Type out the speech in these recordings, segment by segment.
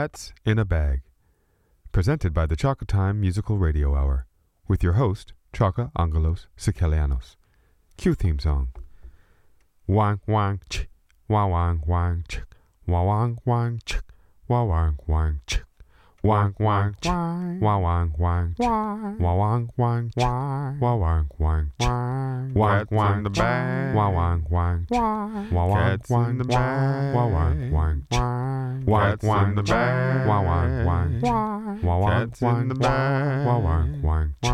Cats in a Bag, presented by the Chaka Time Musical Radio Hour, with your host, Chaka Angelos Sikelianos. Cue theme song. Wang wang ch, wang wang wang ch, wang wang wang ch, wang wang wang ch. Wang wang ch, wang wang wang ch, wang wang wang ch, wang wang wang ch. Wang wang the bag, wang wang wang ch, wang wang Cats in wang the ch, wang wang wang ch. Wang Cats wang in the ch, wang wang wang ch, wang wang Cats in wang the ch, bag. wang wang wang ch.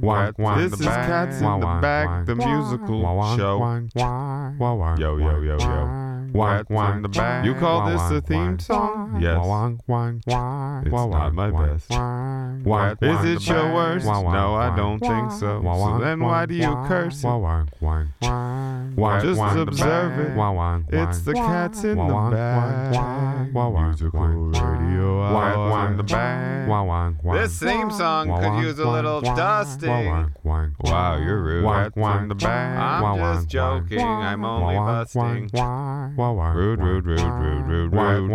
Wang Cats wang in the the bag, Cats in wang the wang Bag, wang the ch. musical Wang wang show. wang ch, wang wang Yo, yo, yo, yo. Wang wang the bag. You call this a theme song? Yes. Wang wang It's not my best. Wang Is it your worst? Wang, wang, No, I don't think so. Wang, So then why do you wang, curse it? Wang wang wang Wang, Just wang, observe bag. it. Wang wang It's the cats in Wang, the bag. wang, wang, wang, Musical radio Wang, hour. wang, the bag. Wang wang wang. This theme song Wang, could use a little wang, dusting. Wang wang wang. Wow, you're rude. Wang, Cats wang, in the bag. I'm just joking. I'm only Wang, wang, busting. Rude, rude, rude, rude, rude, rude.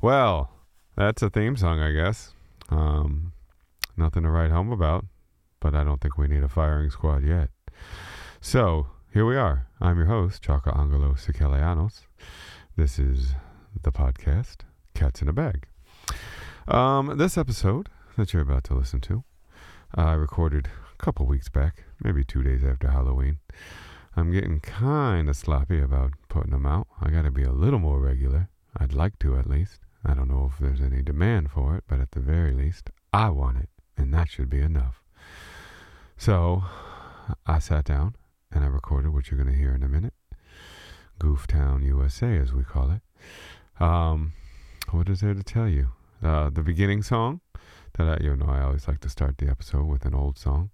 Well, that's a theme song, I guess. Um, nothing to write home about, but I don't think we need a firing squad yet. So here we are. I'm your host, Chaka Angelo Sikelianos. This is the podcast, Cats in a Bag. Um, this episode that you're about to listen to, I recorded a couple weeks back, maybe two days after Halloween. I'm getting kind of sloppy about putting them out. I got to be a little more regular. I'd like to, at least. I don't know if there's any demand for it, but at the very least, I want it, and that should be enough. So, I sat down and I recorded what you're going to hear in a minute. Gooftown, USA, as we call it. Um, what is there to tell you? Uh, the beginning song that I, you know, I always like to start the episode with an old song.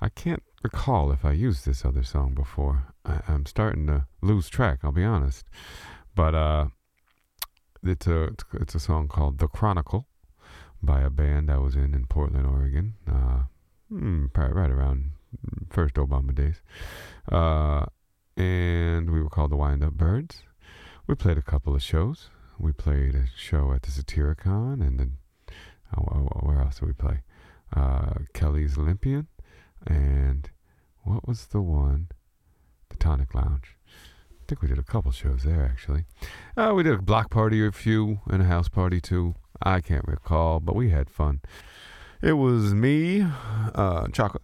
I can't recall if I used this other song before. I, I'm starting to lose track. I'll be honest, but uh, it's a it's, it's a song called "The Chronicle" by a band I was in in Portland, Oregon. Uh, hmm, probably right around first Obama days, uh, and we were called the Wind Up Birds. We played a couple of shows. We played a show at the Satyricon, and then oh, oh, where else did we play? Uh, Kelly's Olympian, and what was the one? The Tonic Lounge. I think we did a couple shows there actually. Uh, we did a block party or a few, and a house party too. I can't recall, but we had fun. It was me, uh, Chaka,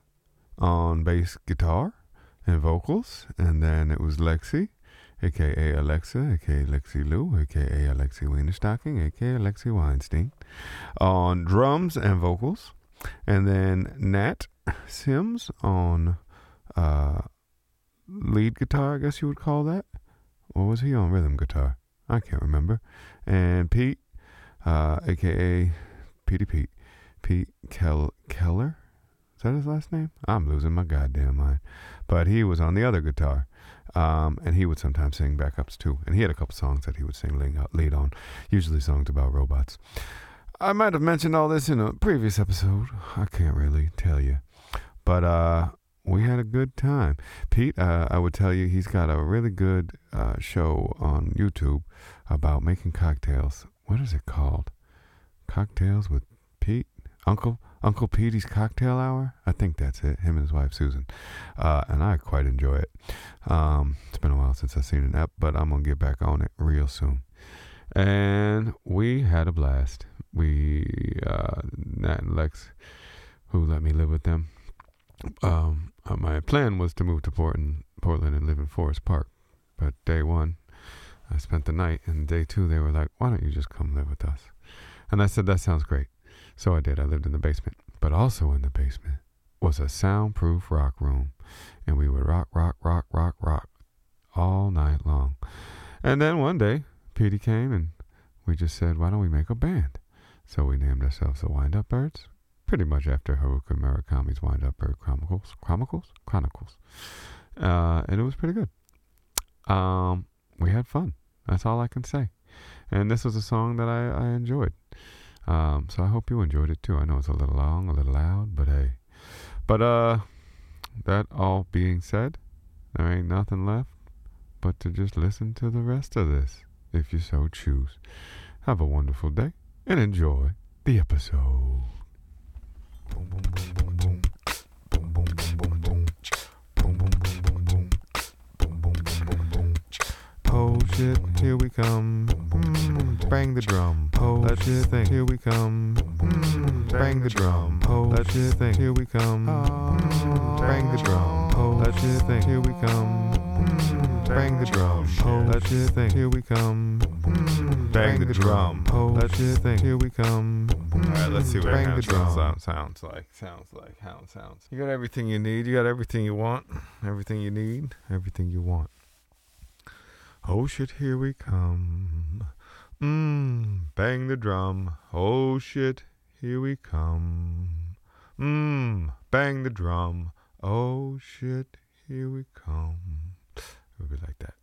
on bass guitar and vocals, and then it was Lexi, aka Alexa, aka Lexi Lou, aka Alexi Wienerstocking, aka Alexi Weinstein, on drums and vocals, and then Nat Sims on uh, lead guitar, I guess you would call that. Or was he on rhythm guitar? I can't remember. And Pete, uh, aka Petey Pete, Pete Kel- Keller. Is that his last name? I'm losing my goddamn mind. But he was on the other guitar. Um, and he would sometimes sing backups too. And he had a couple songs that he would sing lead, lead on, usually songs about robots. I might have mentioned all this in a previous episode. I can't really tell you. But uh, we had a good time. Pete, uh, I would tell you, he's got a really good uh, show on YouTube about making cocktails. What is it called? Cocktails with Pete? Uncle? Uncle Petey's Cocktail Hour? I think that's it. Him and his wife Susan. Uh, and I quite enjoy it. Um, it's been a while since I've seen an ep, but I'm going to get back on it real soon. And we had a blast. We, uh, Nat and Lex, who let me live with them, um, uh, my plan was to move to Portland, Portland and live in Forest Park. But day one, I spent the night, and day two, they were like, "Why don't you just come live with us?" And I said, "That sounds great." So I did. I lived in the basement, but also in the basement was a soundproof rock room, and we would rock, rock, rock, rock, rock all night long. And then one day, Petey came, and we just said, "Why don't we make a band?" So we named ourselves the Wind Up Birds pretty much after Haruki Murakami's Wind Up Bird Chronicles. Chronicles? Chronicles. Uh, and it was pretty good. Um, we had fun. That's all I can say. And this was a song that I, I enjoyed. Um, so I hope you enjoyed it too. I know it's a little long, a little loud, but hey. But uh, that all being said, there ain't nothing left but to just listen to the rest of this, if you so choose. Have a wonderful day and enjoy the episode. Poach here we come. Mm, bang the drum. Poach That's it, thing. here we come. Mm, bang the drum. Poach That's it, thing. here we come. Mm, bang the drum. Poach That's it, thing. here we come. Mm, bang the drum. Oh shit, think. here we come. Mm, bang the drum. Oh shit, think. here we come. All right, let's see what bang the drum sound, sounds like. Sounds like how it sounds. You got everything you need. You got everything you want. Everything you need. Everything you want. Oh shit, here we come. Mmm, bang the drum. Oh shit, here we come. Mmm, bang the drum. Oh shit, here we come. It would be like that.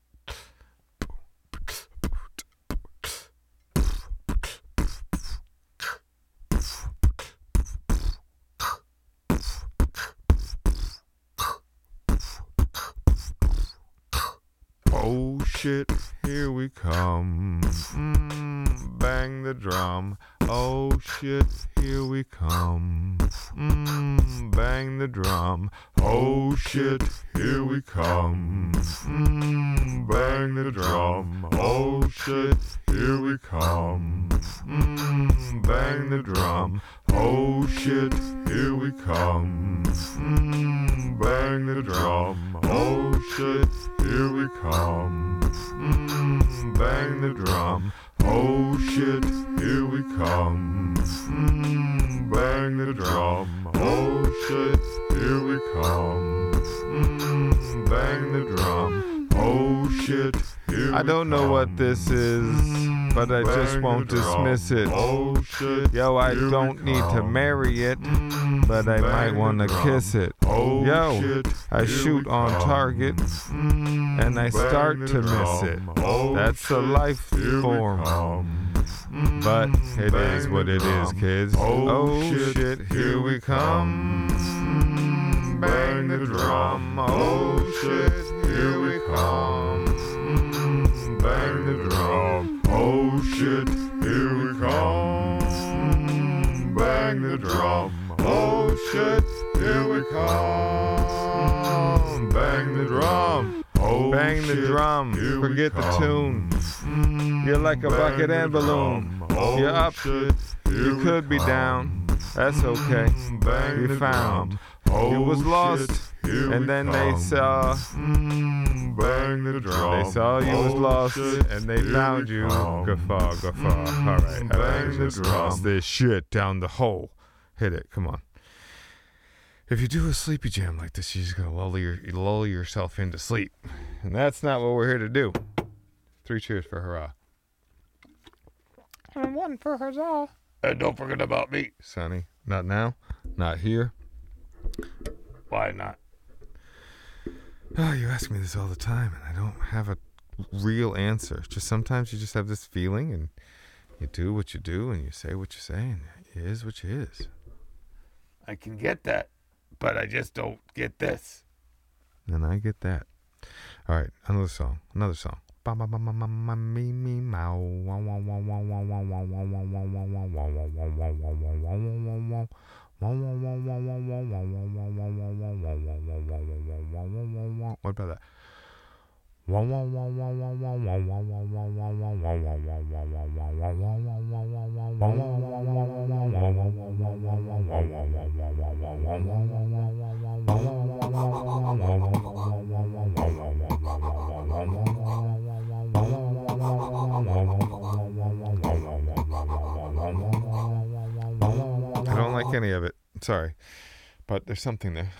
Oh shit, here we come. Mm, bang the drum. Oh shit, here we come. Mm, bang the drum. Oh shit, here we come. Mm, bang the drum. Oh shit, here we come. Mm, bang the drum. Oh shit, here we come. Mm, bang the drum. Oh shit, here we come. Mm, bang the drum. Oh shit, here we come. Mm, bang the drum. Oh shit, here we come. Mm, bang the drum. Oh shit, I don't know what this is, but I just won't dismiss it. Oh shit, Yo, I don't need to marry it, but I might want to kiss it. Yo, I shoot on target and I start to miss it. That's a life form. But it is what it is, kids. Oh, oh shit, here we come. Bang the drum. Oh shit, here we come. Bang the drum. Oh shit, here we come. Bang the drum. Oh shit, here we come. Bang the drum. Oh, Bang the shit, drum. here we Forget the come. tune. You're like a bucket and balloon. Oh, You're up. shit, You could be down. That's okay. Bang You found. drum. Oh, You was shit, lost. Here And then they saw Mm, bang the drum. they saw you was Oh, lost shit, and they here found you. come. Guffaw, guffaw. All right, all Bang right. the Just toss drum. this shit down the hole. Hit it. Come on. If you do a sleepy jam like this, you're just gonna lull your lull yourself into sleep, and that's not what we're here to do. Three cheers for hurrah. And one for huzzah. And don't forget about me, Sonny. Not now. Not here. Why not? Oh, you ask me this all the time, and I don't have a real answer. Just sometimes you just have this feeling, and you do what you do, and you say what you say, and it is what you is. I can get that, but I just don't get this. And I get that. All right, another song. Another song. What about that? like any of it. Sorry. But there's something there.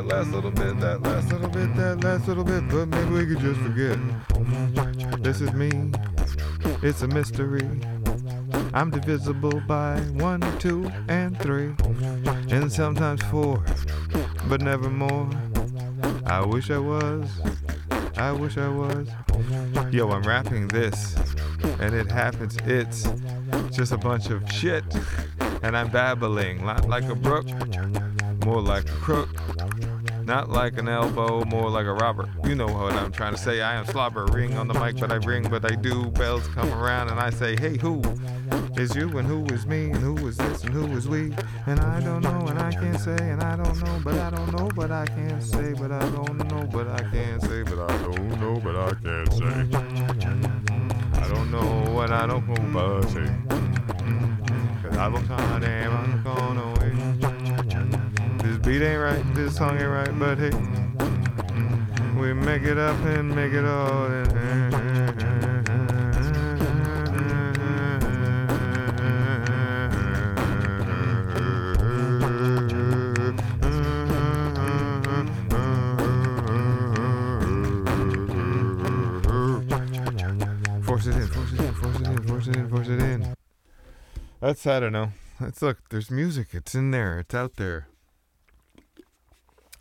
That last little bit, that last little bit, that last little bit, but maybe we could just forget. This is me. It's a mystery. I'm divisible by one, two, and three, and sometimes four, but never more. I wish I was. I wish I was. Yo, I'm rapping this, and it happens. It's just a bunch of shit, and I'm babbling, not like a brook, more like a crook. Not like an elbow, more like a robber. You know what I'm trying to say. I am slobber. Ring on the mic, but I ring, but I do. Bells come around, and I say, hey, who is you, and who is me, and who is this, and who is we? And I don't know, and I can't say, and I don't know, but I don't know, but I can't say, but I don't know, but I can't say, but I don't know, but I can't say. I don't know what I don't know, but I say. Cause I don't I'm gonna wait. This beat ain't right, this song ain't right, but hey, we make it up and make it all. Force it in, force it in, force it in, force it in, force it in. That's I don't know. Let's look. There's music. It's in there. It's out there.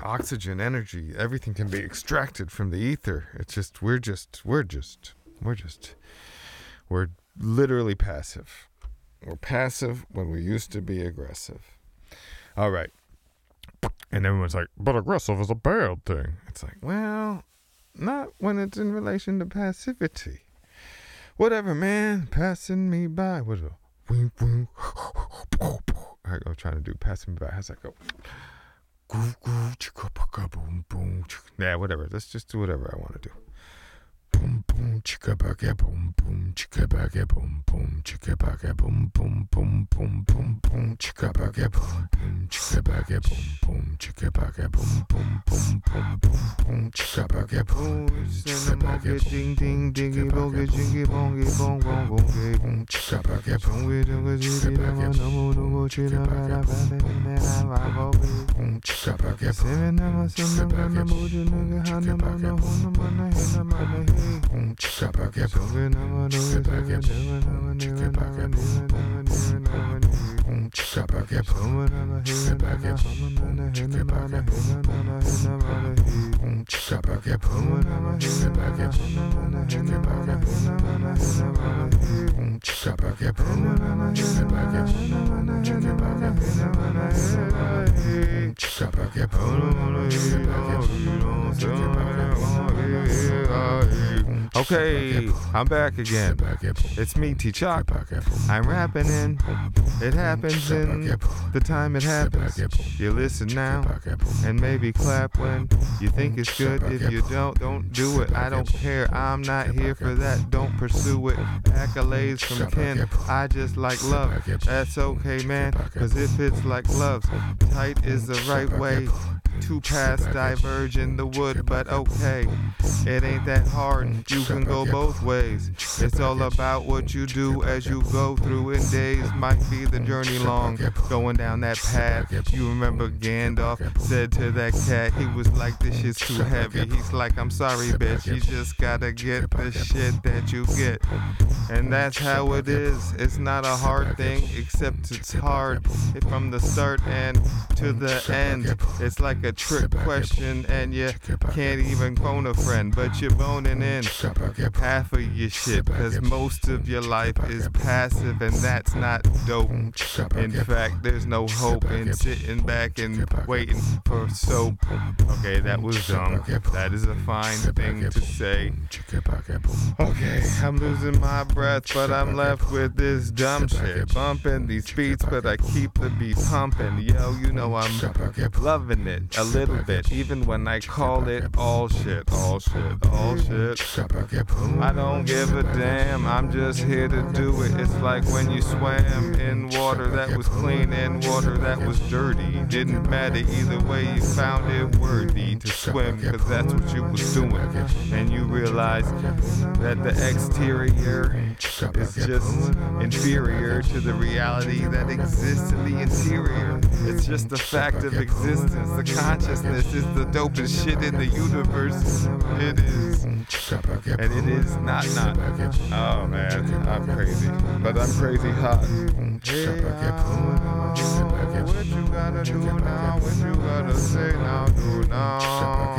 Oxygen, energy, everything can be extracted from the ether. It's just we're just we're just we're just we're literally passive. We're passive when we used to be aggressive. All right. And everyone's like, but aggressive is a bad thing. It's like, well, not when it's in relation to passivity. Whatever, man. Passing me by. What? a- Boom, boom. I go trying to do passing me by. How's that go? Yeah, whatever. Let's just do whatever I want to do. Boom, chicka, baka, boom, boom, chicka, baka, boom, boom, chicka, baka, boom, boom, boom, boom, boom, boom, chicka, baka, boom, boom, chicka, baka, boom, boom, chicka, baka, boom, boom, boom, boom, boom, boom, chicka, baka, boom, chicka, baka, Ding ding dingy bongy jingy bongy bong bong bongy boom, chicka, baka, boom, namu numu china gara kane nena wabo bi boom, chicka, baka, boom, Seven boom, boom, chicka, baka, boom, Soma nama hena mana homa mana hena mana hena mana hena mana he boom, chicka, Okay, I'm back again. It's me, T Chuck. I'm rapping in. It happens in the time it happens. You listen now and maybe clap when you think it's good. If you don't, don't do it. I don't care. I'm not here for that. Don't pursue it. Accolades from Ken. I just like love. That's okay, man. Cause if it's like gloves, tight is the right way. Two paths diverge in the wood, but okay. It ain't that hard. You can go both ways. It's all about what you do as you go through. And days might be the journey long. Going down that path. You remember Gandalf said to that cat, he was like, This shit's too heavy. He's like, I'm sorry, bitch. You just gotta get the shit that you get. And that's how it is. It's not a hard thing, except it's hard from the start and to the end. It's like a trick question, and you can't even phone a friend, but you're boning in half of your shit, cause most of your life is passive, and that's not dope. In fact, there's no hope in sitting back and waiting for soap. Okay, that was dumb. That is a fine thing to say. Okay, I'm losing my breath, but I'm left with this dumb shit. Bumping these beats, but I keep the beat pumping. Yo, you know I'm loving it a little bit, even when I call it all shit, all shit, all shit. I don't give a damn, I'm just here to do it. It's like when you swam in water that was clean and water that was dirty. Didn't matter either way, you found it worthy to swim, cause that's what you was doing. And you realize that the exterior is just inferior to the reality that exists in the interior. It's just the fact of existence, the consciousness is the dopest shit in the universe. It is. And it is not not. Oh man, I'm crazy. But I'm crazy hot. what you gotta do now? What you gotta say now? Do now.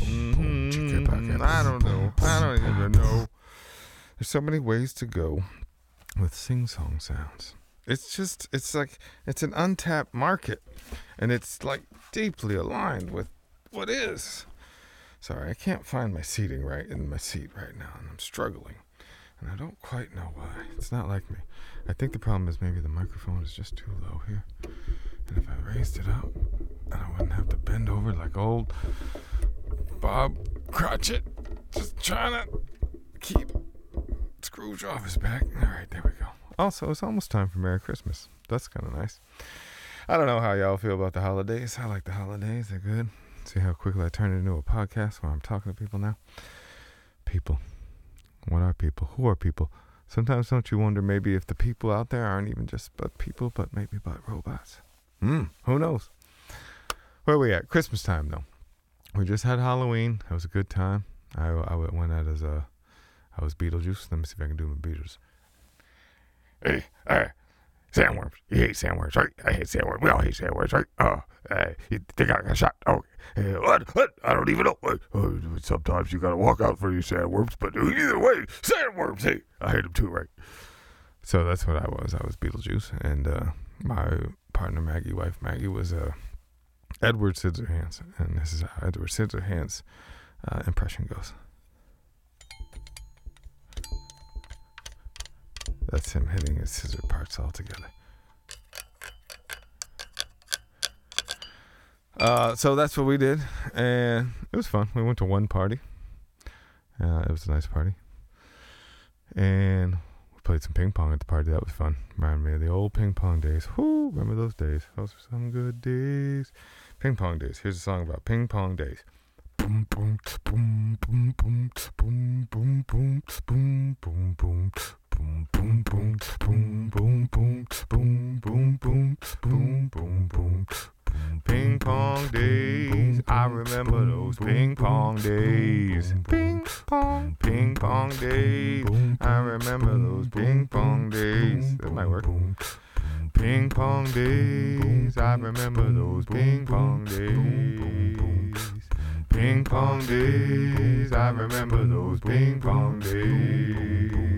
Mm-hmm. I don't know. I don't even know. There's so many ways to go with sing song sounds. It's just, it's like, it's an untapped market. And it's like deeply aligned with what is. Sorry, I can't find my seating right in my seat right now, and I'm struggling. And I don't quite know why. It's not like me. I think the problem is maybe the microphone is just too low here. And if I raised it up, then I wouldn't have to bend over like old Bob Cratchit. Just trying to keep Scrooge off his back. All right, there we go. Also, it's almost time for Merry Christmas. That's kind of nice. I don't know how y'all feel about the holidays. I like the holidays. They're good. See how quickly I turn it into a podcast where I'm talking to people now? People. What are people? Who are people? Sometimes don't you wonder maybe if the people out there aren't even just but people, but maybe but robots? Hmm, who knows? Where are we at? Christmas time, though. We just had Halloween. It was a good time. I, I went out as a, I was Beetlejuice. Let me see if I can do my Beetlejuice. Hey, uh, sandworms. You hate sandworms, right? I hate sandworms. We all hate sandworms, right? Oh, uh, you think I got shot? Oh, what? What? I don't even know. Uh, sometimes you gotta walk out for your sandworms, but either way, sandworms. Hey, I hate them too, right? So that's what I was. I was Beetlejuice, and uh, my partner Maggie, wife Maggie, was uh, Edward Scissorhands, and this is how Edward Scissorhands' uh, impression goes. That's him hitting his scissor parts all together. Uh, so that's what we did, and it was fun. We went to one party. Uh, it was a nice party, and we played some ping pong at the party. That was fun. Reminded me of the old ping pong days. Whoo! Remember those days? Those were some good days. Ping pong days. Here's a song about ping pong days. Boom boom boom boom boom boom boom boom boom boom boom Ping pong days, I remember those ping pong days. Ping pong, ping pong days, I remember those ping pong days. That might work. Ping pong days, I remember those ping pong days. Ping pong days, I remember those ping pong days.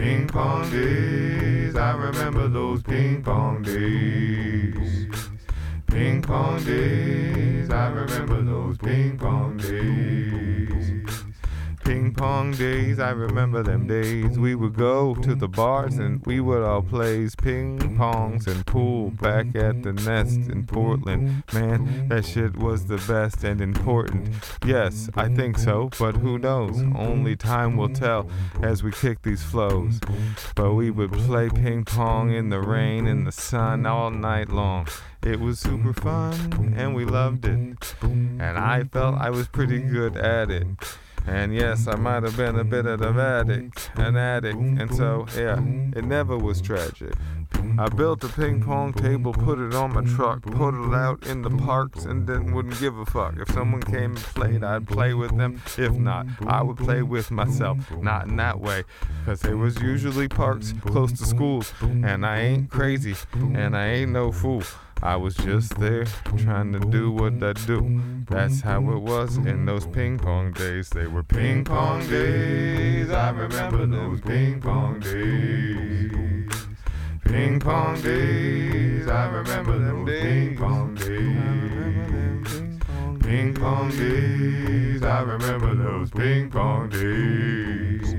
Ping pong days, I remember those ping pong days. Ping pong days, I remember days, I remember them days. We would go to the bars and we would all play ping pongs and pool back at the nest in Portland. Man, that shit was the best and important. Yes, I think so, but who knows? Only time will tell as we kick these flows. But we would play ping pong in the rain and the sun all night long. It was super fun and we loved it. And I felt I was pretty good at it. And yes, I might have been a bit of an addict, an addict, and so, yeah, it never was tragic. I built a ping pong table, put it on my truck, put it out in the parks, and then wouldn't give a fuck. If someone came and played, I'd play with them. If not, I would play with myself. Not in that way, because there was usually parks close to schools, and I ain't crazy, and I ain't no fool. I was just there trying to do what I do. That's how it was in those ping pong days. They were ping pong days. I remember those ping pong days. Ping pong days. I remember them. Ping pong days. Ping pong days. I remember those ping pong days.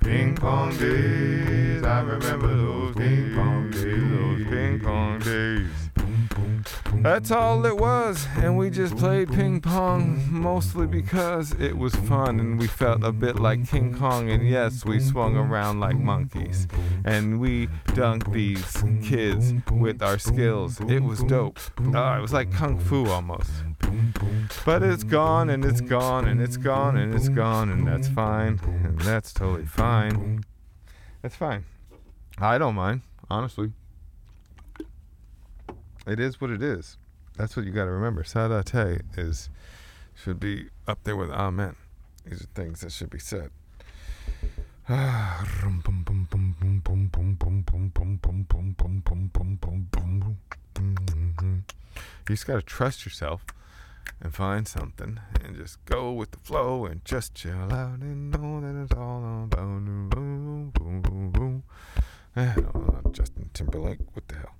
Ping pong days. I remember those ping pong pong days. That's all it was, and we just played ping pong mostly because it was fun and we felt a bit like King Kong. And yes, we swung around like monkeys, and we dunked these kids with our skills. It was dope. Uh, it was like kung fu almost. But it's gone, and it's gone, and it's gone, and it's gone, and that's fine, and that's totally fine. That's fine. I don't mind, honestly. It is what it is. That's what you got to remember. Sadate is should be up there with Amen. These are things that should be said. You just got to trust yourself and find something and just go with the flow and just chill out and know that it's all about boom, boom, boom, boom. Uh, Justin Timberlake, what the hell?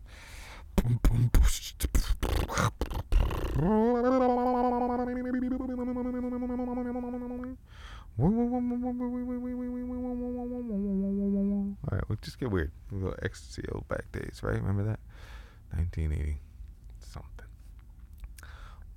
All right, we'll just get weird. We'll go ecstasy old back days, right? Remember that? 1980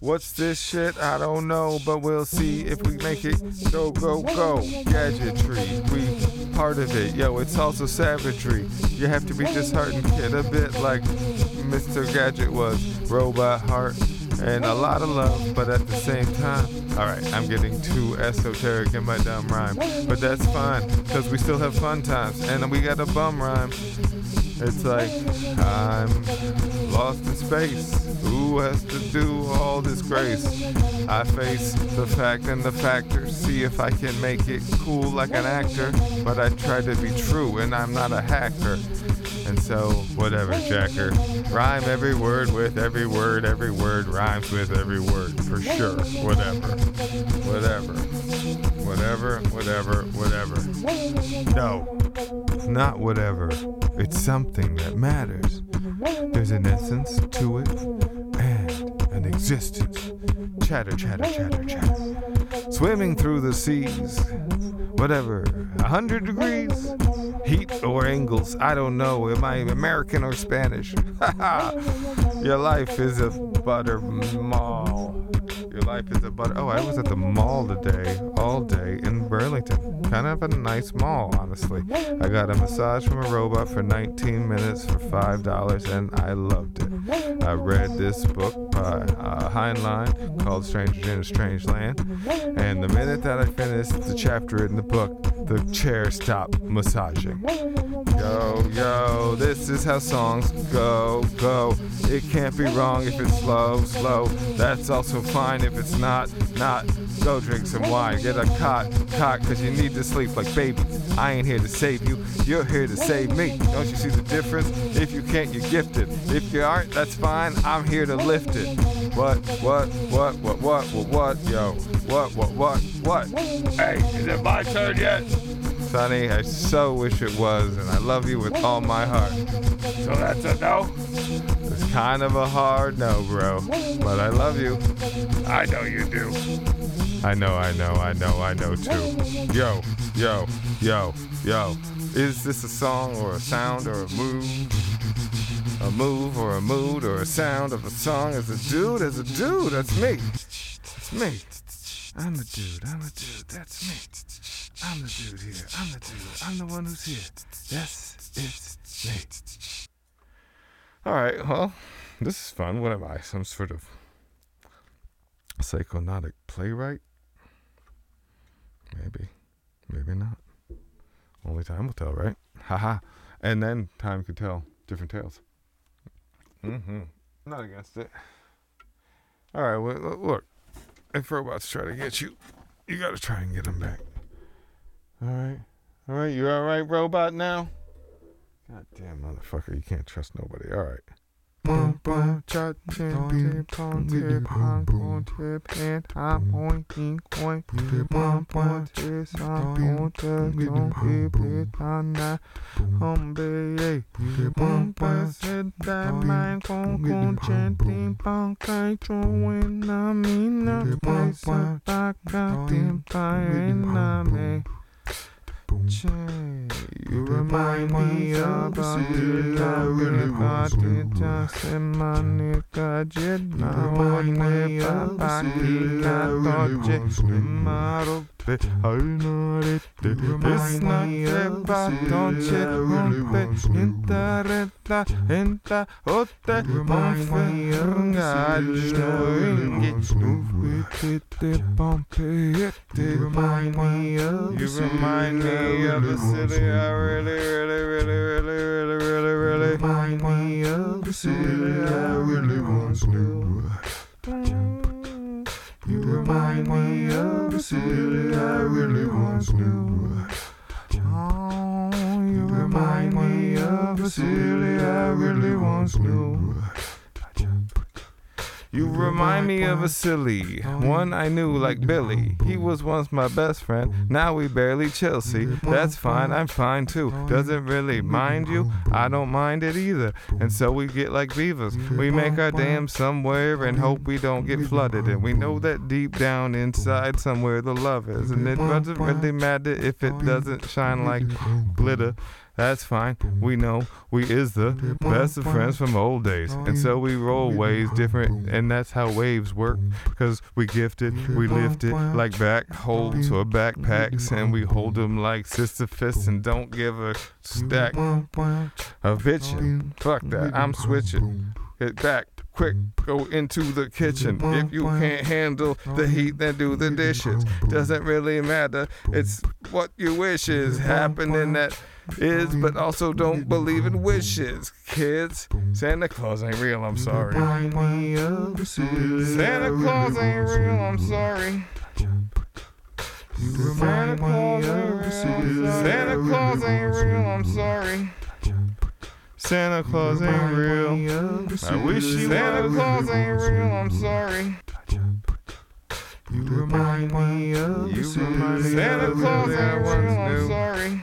What's this shit? I don't know, but we'll see if we make it go, go, go. Gadgetry, we part of it. Yo, it's also savagery. You have to be disheartened, kid, a bit like Mr. Gadget was. Robot heart and a lot of love, but at the same time, all right, I'm getting too esoteric in my dumb rhyme, but that's fine because we still have fun times, and we got a bum rhyme. It's like I'm lost in space. Who has to do all this grace? I face the fact and the factors, see if I can make it cool like an actor, but I try to be true, and I'm not a hacker. And so, whatever, Jacker. Rhyme every word with every word, every word rhymes with every word, for sure. Whatever. Whatever. Whatever, whatever, whatever. No, it's not whatever. It's something that matters. There's an essence to it an existence. Chatter, chatter, chatter, chatter. Swimming through the seas. Whatever. A hundred degrees? Heat or angles? I don't know. Am I American or Spanish? Your life is a butter mall. Life is a butter. Oh, I was at the mall today, all day in Burlington. Kind of a nice mall, honestly. I got a massage from a robot for 19 minutes for $5, and I loved it. I read this book by uh, Heinlein called Strangers in a Strange Land, and the minute that I finished the chapter in the book, the chair stopped massaging. Yo, yo, this is how songs go, go. It can't be wrong if it's slow, slow. That's also fine if it's not, not. Go drink some wine, get a cot, cot, cause you need to sleep like babies. I ain't here to save you, you're here to save me. Don't you see the difference? If you can't, you're gifted. If you aren't, that's fine, I'm here to lift it. What, what, what, what, what, what, what, yo? What, what, what, what? Hey, is it my turn yet? Sonny, I so wish it was, and I love you with all my heart. So that's a no? It's kind of a hard no, bro, but I love you. I know you do. I know, I know, I know, I know too. Yo, yo, yo, yo. Is this a song or a sound or a move? A move or a mood or a sound of a song? As a dude, as a dude, that's me. It's me. I'm a dude, I'm a dude, that's me. I'm the dude here, I'm the dude, I'm the one who's here. Yes, it's me. Alright, well, this is fun. What am I? Some sort of psychonautic playwright? Maybe. Maybe not. Only time will tell, right? Haha. and then time could tell different tales. Mm-hmm. Not against it. All right. Well, look, if robots try to get you, you gotta try and get them back. All right. All right. You all right, robot now? Goddamn motherfucker. You can't trust nobody. All right. You remind me about it. I really want to send my nigga jet. Now I never back. I thought you det onödigt Lyssna grabbar, dodge hoppet Inte rädda, inte åtta Pomförunga, allstå ingi Oskyldigt pompigt You remind me of the city I really, really, really, really, really, really, really Remind me of the city I really want to. You remind me of a city I really once knew. Oh, you remind me of a city I really once knew. You remind me of a silly one I knew like Billy. He was once my best friend. Now we barely chill. See, that's fine. I'm fine too. Doesn't really mind you. I don't mind it either. And so we get like beavers. We make our dam somewhere and hope we don't get flooded. And we know that deep down inside somewhere the love is. And it doesn't really matter if it doesn't shine like glitter. That's fine. We know we is the best of friends from old days. And so we roll waves different, and that's how waves work. Cause we gifted, we lift it like back holds or backpacks, and we hold them like Sisyphus and don't give a stack of bitchin'. Fuck that, I'm switching. Get back. Quick, go into the kitchen. If you can't handle the heat, then do the dishes. Doesn't really matter. It's what you wish is happening that is, but also don't believe in wishes, kids. Santa Claus ain't real, I'm sorry. Santa Claus ain't real, I'm sorry. Santa Claus ain't real. Santa Claus ain't real, I'm sorry. Santa Claus ain't real. I wish you Santa Claus ain't real, I'm sorry. You remind me of you remind Santa Claus ain't real, I'm sorry.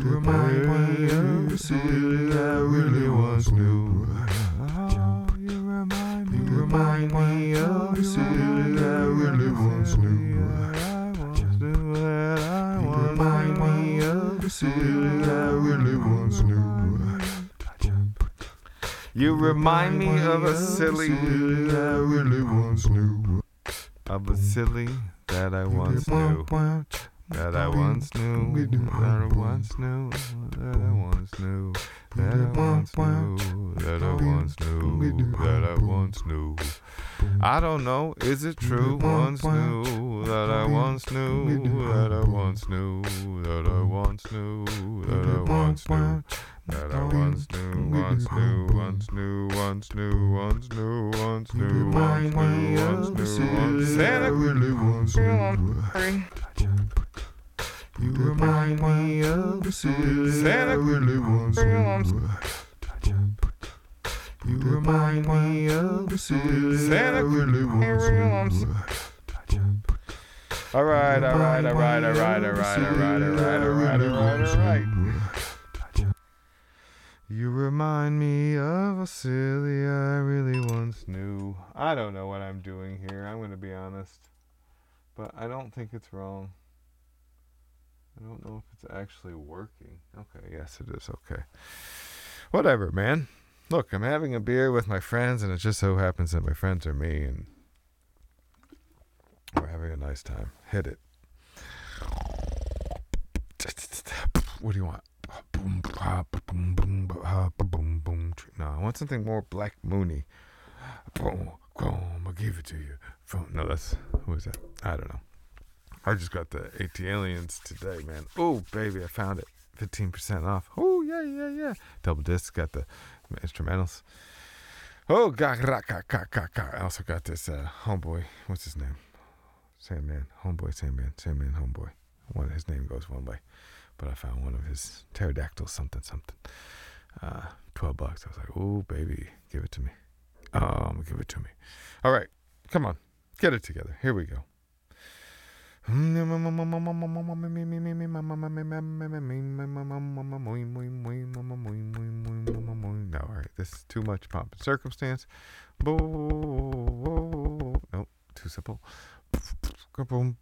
the city I really once knew. You remind me of the city I really once knew. You remind me of the city I really once knew. You remind me, you remind me of the city I really once knew. You remind me of the city I really once knew. You remind me of a silly that I really once knew. Of a silly that I once knew. That I once knew. That I once knew. That I once knew. That I once knew. That I once knew. That I once knew. I don't know, is it true? Once knew that I once knew that I once knew that I once knew that I once knew that I once knew, once knew, once knew, once knew, once knew, once knew, once knew, once knew, once Santa really once knew. You remind me of the city Santa really once knew. You remind me of the city Santa really once knew. All right, all right, all right, all right, all right, all right, all right, all right, all right, all right. You remind me of a silly I really once knew. I don't know what I'm doing here. I'm going to be honest. But I don't think it's wrong. I don't know if it's actually working. Okay, yes, it is. Okay. Whatever, man. Look, I'm having a beer with my friends, and it just so happens that my friends are me, and we're having a nice time. Hit it. What do you want? No, I want something more Black Moony. I'll give it to you. No, that's who is that? I don't know. I just got the ATLiens today, man. Oh, baby, I found it. 15% off. Oh, yeah, yeah, yeah. Double disc, got the instrumentals. Oh, God. I also got this uh, homeboy. What's his name? Sandman. Homeboy, Sandman. Sandman, homeboy. One, his name goes one way. But I found one of his pterodactyl something, something. Uh, 12 bucks. I was like, oh, baby, give it to me. Oh, give it to me. All right, come on, get it together. Here we go. No, all right, this is too much pomp and circumstance. Nope, too simple. I can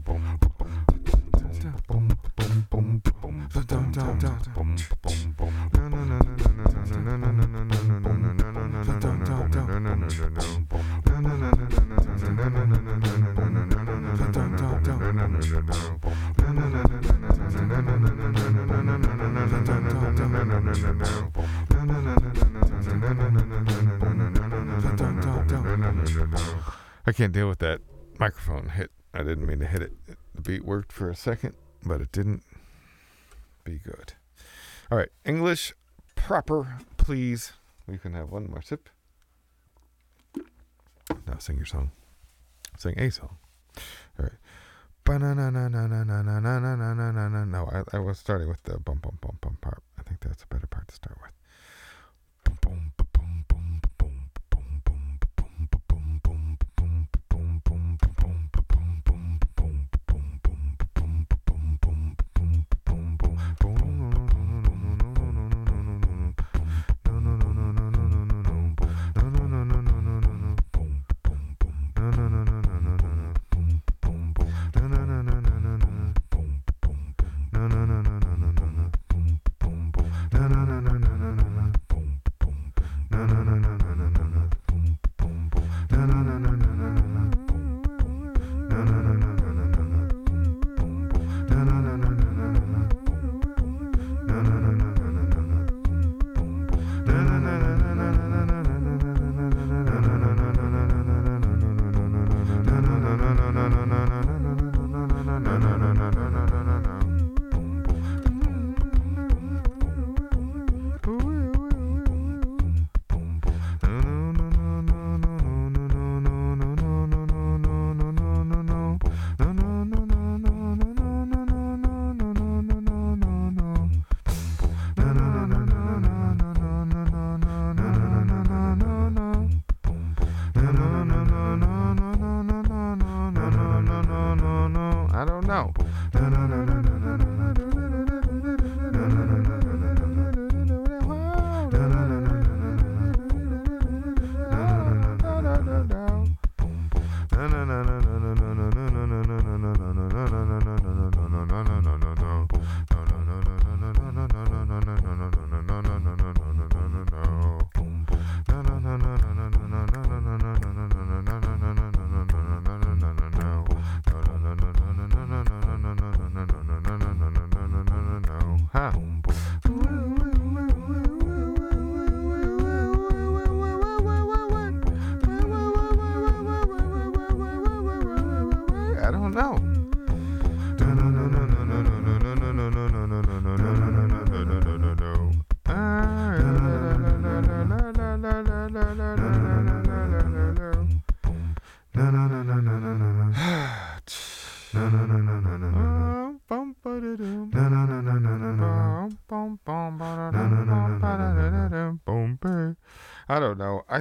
do I can't deal with that microphone hit. I didn't mean to hit it. The beat worked for a second, but it didn't be good. All right, English proper, please. We can have one more sip. Now sing your song. Sing a song. All right. No, I, I was starting with the bum bum bum bum part. I think that's a better part to start with.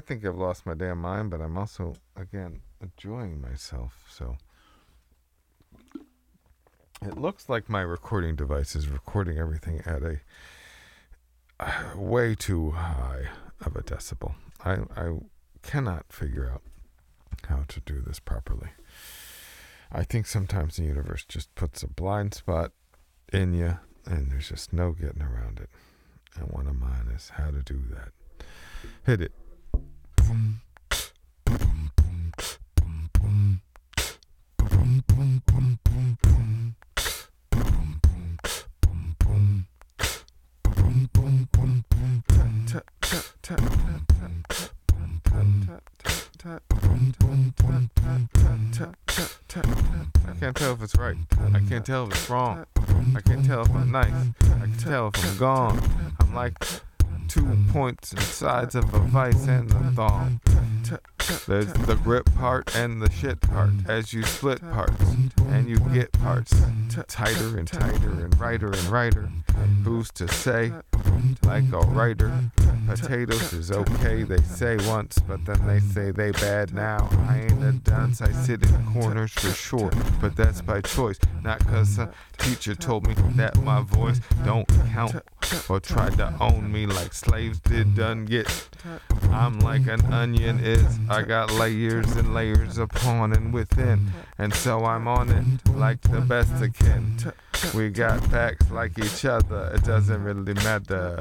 Think I've lost my damn mind, but I'm also again enjoying myself. So it looks like my recording device is recording everything at a way too high of a decibel. I I cannot figure out how to do this properly. I think sometimes the universe just puts a blind spot in you, and there's just no getting around it. And one of mine is how to do that. Hit it. I can't tell if it's right. I can't tell if it's wrong. I can't tell if I'm nice. I can tell if I'm gone. I'm like two points and sides of a vice and a thong. There's the grip part and the shit part as you split parts and you get parts tighter and tighter and righter and righter. Who's to say? Like a writer, potatoes is okay, they say once, but then they say they bad now. I ain't a dunce, I sit in corners for sure, but that's by choice, not cause a teacher told me that my voice don't count or tried to own me like slaves did done get. I'm like an onion is, I got layers and layers upon and within, and so I'm on it like the best I can. We got backs like each other, it doesn't really matter.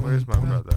Where's my brother?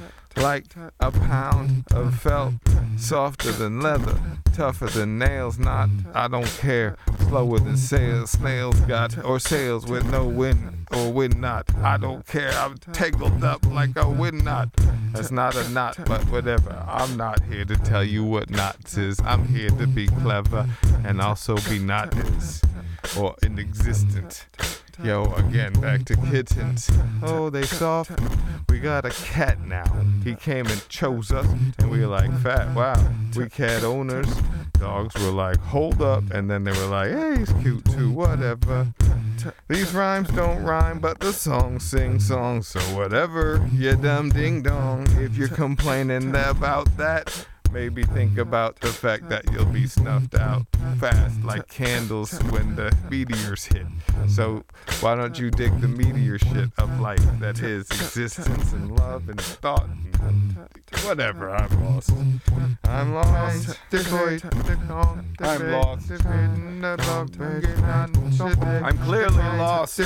like a pound of felt, softer than leather, tougher than nails. Not, I don't care, slower than sails. Snails got or sails with no wind or wind knot. I don't care. I'm tangled up like a wind knot. That's not a knot, but whatever. I'm not here to tell you what knots is. I'm here to be clever and also be not is or inexistent. Yo, again, back to kittens. Oh, they soft. We got a cat now. He came and chose us, and we were like, fat, wow. We cat owners. Dogs were like, hold up. And then they were like, hey, he's cute too, whatever. These rhymes don't rhyme, but the songs sing songs, so whatever. You dumb ding dong. If you're complaining about that, Maybe think about the fact that you'll be snuffed out fast like candles when the meteors hit. So why don't you dig the meteor shit of life that is existence and love and thought and whatever. I'm lost. I'm lost. I'm lost. I'm clearly lost.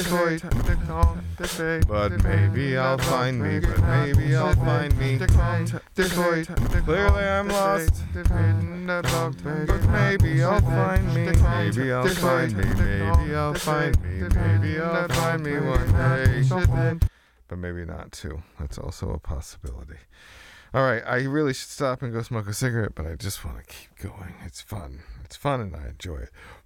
But maybe I'll find me. But maybe I'll find me. Clearly I'm lost. But maybe I'll find me. Maybe I'll find me. Maybe I'll find me. Maybe I'll find me one day. But maybe not too. That's also a possibility. All right, I really should stop and go smoke a cigarette, but I just want to keep going. It's fun. It's fun and I enjoy it.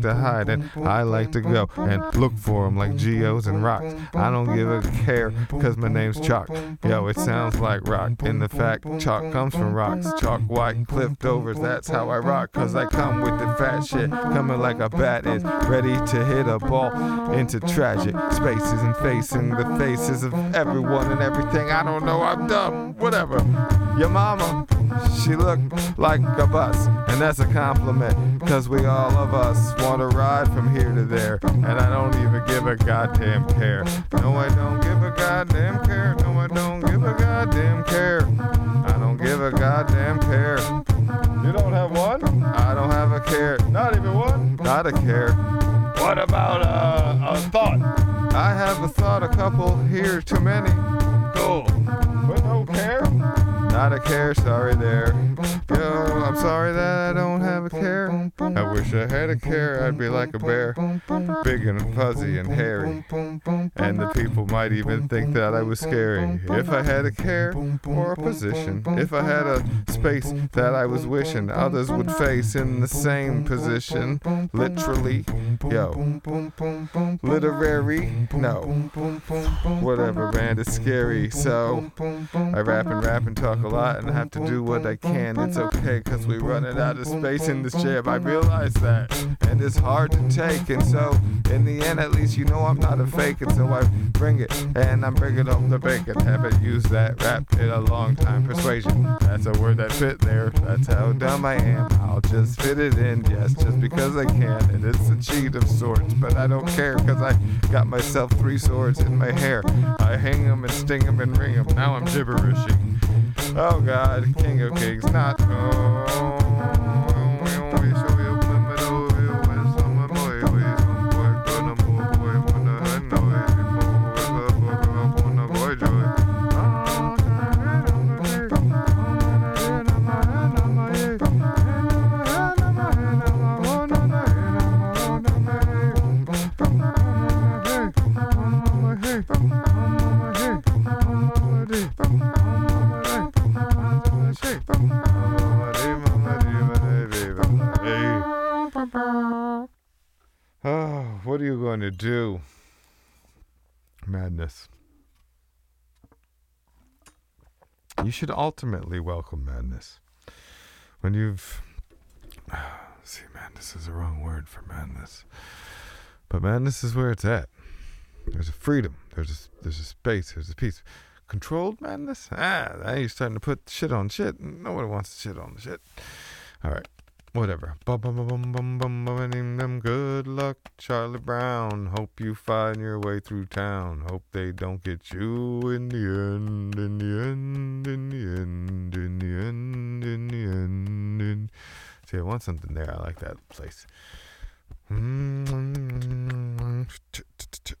Like to hide, and I like to go and look for them like geos and rocks. I don't give a care, cause my name's Chalk. Yo, it sounds like rock. In the fact, chalk comes from rocks. Chalk white, and clipped over. That's how I rock, cause I come with the fat shit. Coming like a bat is ready to hit a ball into tragic spaces and facing the faces of everyone and everything. I don't know, I'm dumb. Whatever. Your mama, she looked like a bus, and that's a compliment, cause we all of us wanna ride from here to there, and I don't even give a goddamn care. No, I don't give a goddamn care. No, I don't give a goddamn care. I don't give a goddamn care. You don't have one? I don't have a care. Not even one? Not a care. What about uh, a thought? I have a thought, a couple here too many. Care, sorry there. Wish I had a care, I'd be like a bear. Big and fuzzy and hairy. And the people might even think that I was scary. If I had a care or a position, if I had a space that I was wishing others would face in the same position. Literally, yo. Literary, no. Whatever, man, it's scary. So, I rap and rap and talk a lot and I have to do what I can. It's okay, cause we running out of space in this jam. I realize that. And it's hard to take. And so, in the end, at least you know I'm not a fake. So I bring it and I'm bringing up the bacon. Haven't used that rap in a long time. Persuasion. That's a word that fit there. That's how dumb I am. I'll just fit it in, yes, just because I can. And it's a cheat of sorts, but I don't care cause I got myself three swords in my hair. I hang 'em and sting 'em and ring 'em. Now I'm gibberishing. Oh God, King of Kings, not. Oh, what are you going to do? Madness. You should ultimately welcome madness. When you've. See, madness is the wrong word for madness. But madness is where it's at. There's a freedom. There's a, there's a space. There's a peace. Controlled madness? Ah, now you're starting to put shit on shit. Nobody wants to shit on the shit. All right. Whatever. Bum, bum, bum, bum, bum, bum, them. Good luck, Charlie Brown. Hope you find your way through town. Hope they don't get you in the end, in the end, in the end, in the end, in the end. In... See, I want something there. I like that place. Mm-hmm. Maybe.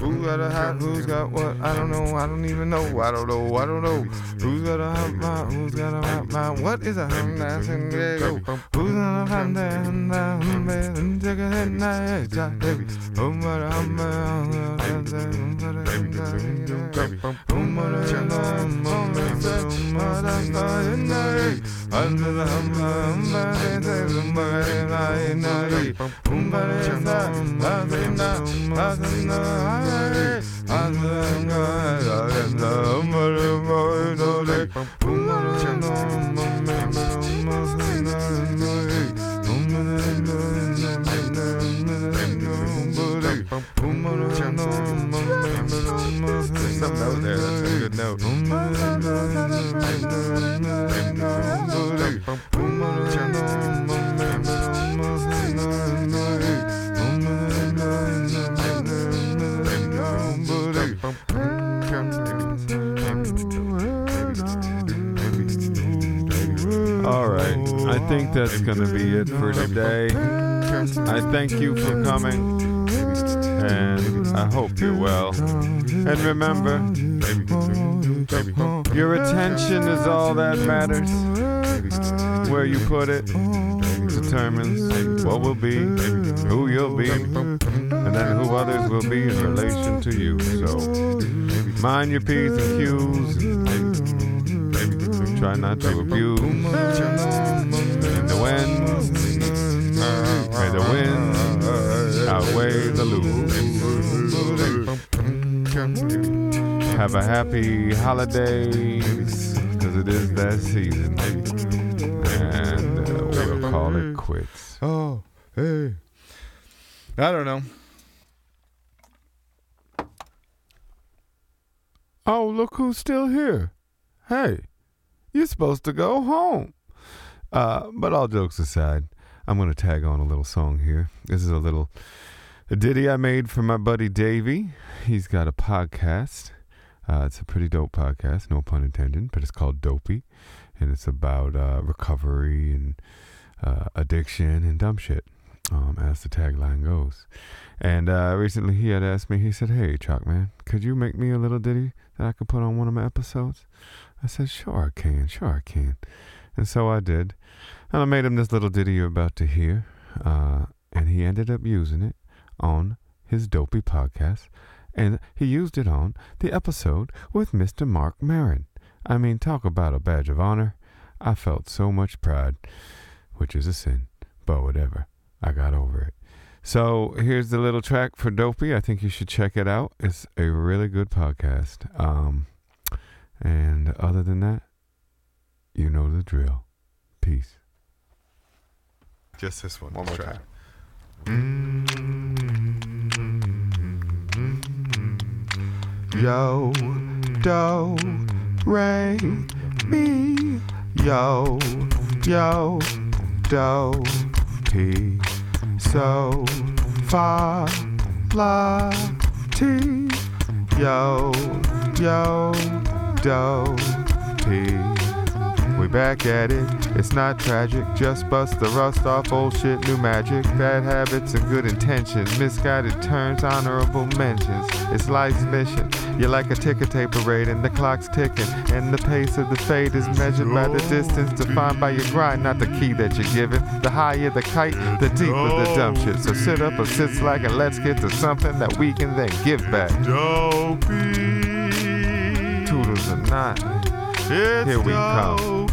Who got a hot? Who's got what? I don't know. I don't even know. I don't know. I don't know. Who's got a hot mind? Who's got a hot mind? What is a hot dancing Who's got a hot man? Take a head night, baby. Oh, what a hot man. Under the Something out there, that's a good note. Think that's going to be it for today. I thank you for coming. And I hope you're well. And remember, your attention is all that matters. Where you put it determines what will be, who you'll be, and then who others will be in relation to you. So mind your P's and Q's. And try not to abuse. Winds, may the winds outweigh the lose. Have a happy holidays, because it is that season. And uh, we'll call it quits. Oh, hey. I don't know. Oh, look who's still here. Hey, you're supposed to go home. Uh, but all jokes aside, I'm going to tag on a little song here. This is a little a ditty I made for my buddy Davey. He's got a podcast. Uh, it's a pretty dope podcast, no pun intended, but it's called Dopey. And it's about uh, recovery and uh, addiction and dumb shit, um, as the tagline goes. And uh, recently he had asked me, he said, Hey, Chalk Man, could you make me a little ditty that I could put on one of my episodes? I said, Sure, I can, sure, I can. And so I did. And I made him this little ditty you're about to hear. Uh, and he ended up using it on his Dopey podcast. And he used it on the episode with Mr. Marc Maron. I mean, talk about a badge of honor. I felt so much pride, which is a sin, but whatever. I got over it. So here's the little track for Dopey. I think you should check it out. It's a really good podcast. Um, and other than that, you know the drill. Peace. Just this one. One more try. time. Yo, do, re, mi. Yo, yo, do, ti. So, fa, la, ti. Yo, yo, do, ti. We back at it. It's not tragic. Just bust the rust off old shit, new magic. Bad habits and good intentions. Misguided turns, honorable mentions. It's life's mission. You're like a ticker tape parade, and the clock's ticking. And the pace of the fade is measured by the distance defined by your grind, not the key that you're given. The higher the kite, the deeper the dumb shit. So sit up or sit slack and let's get to something that we can then give back. Dopey. Toodles or not, Here we come.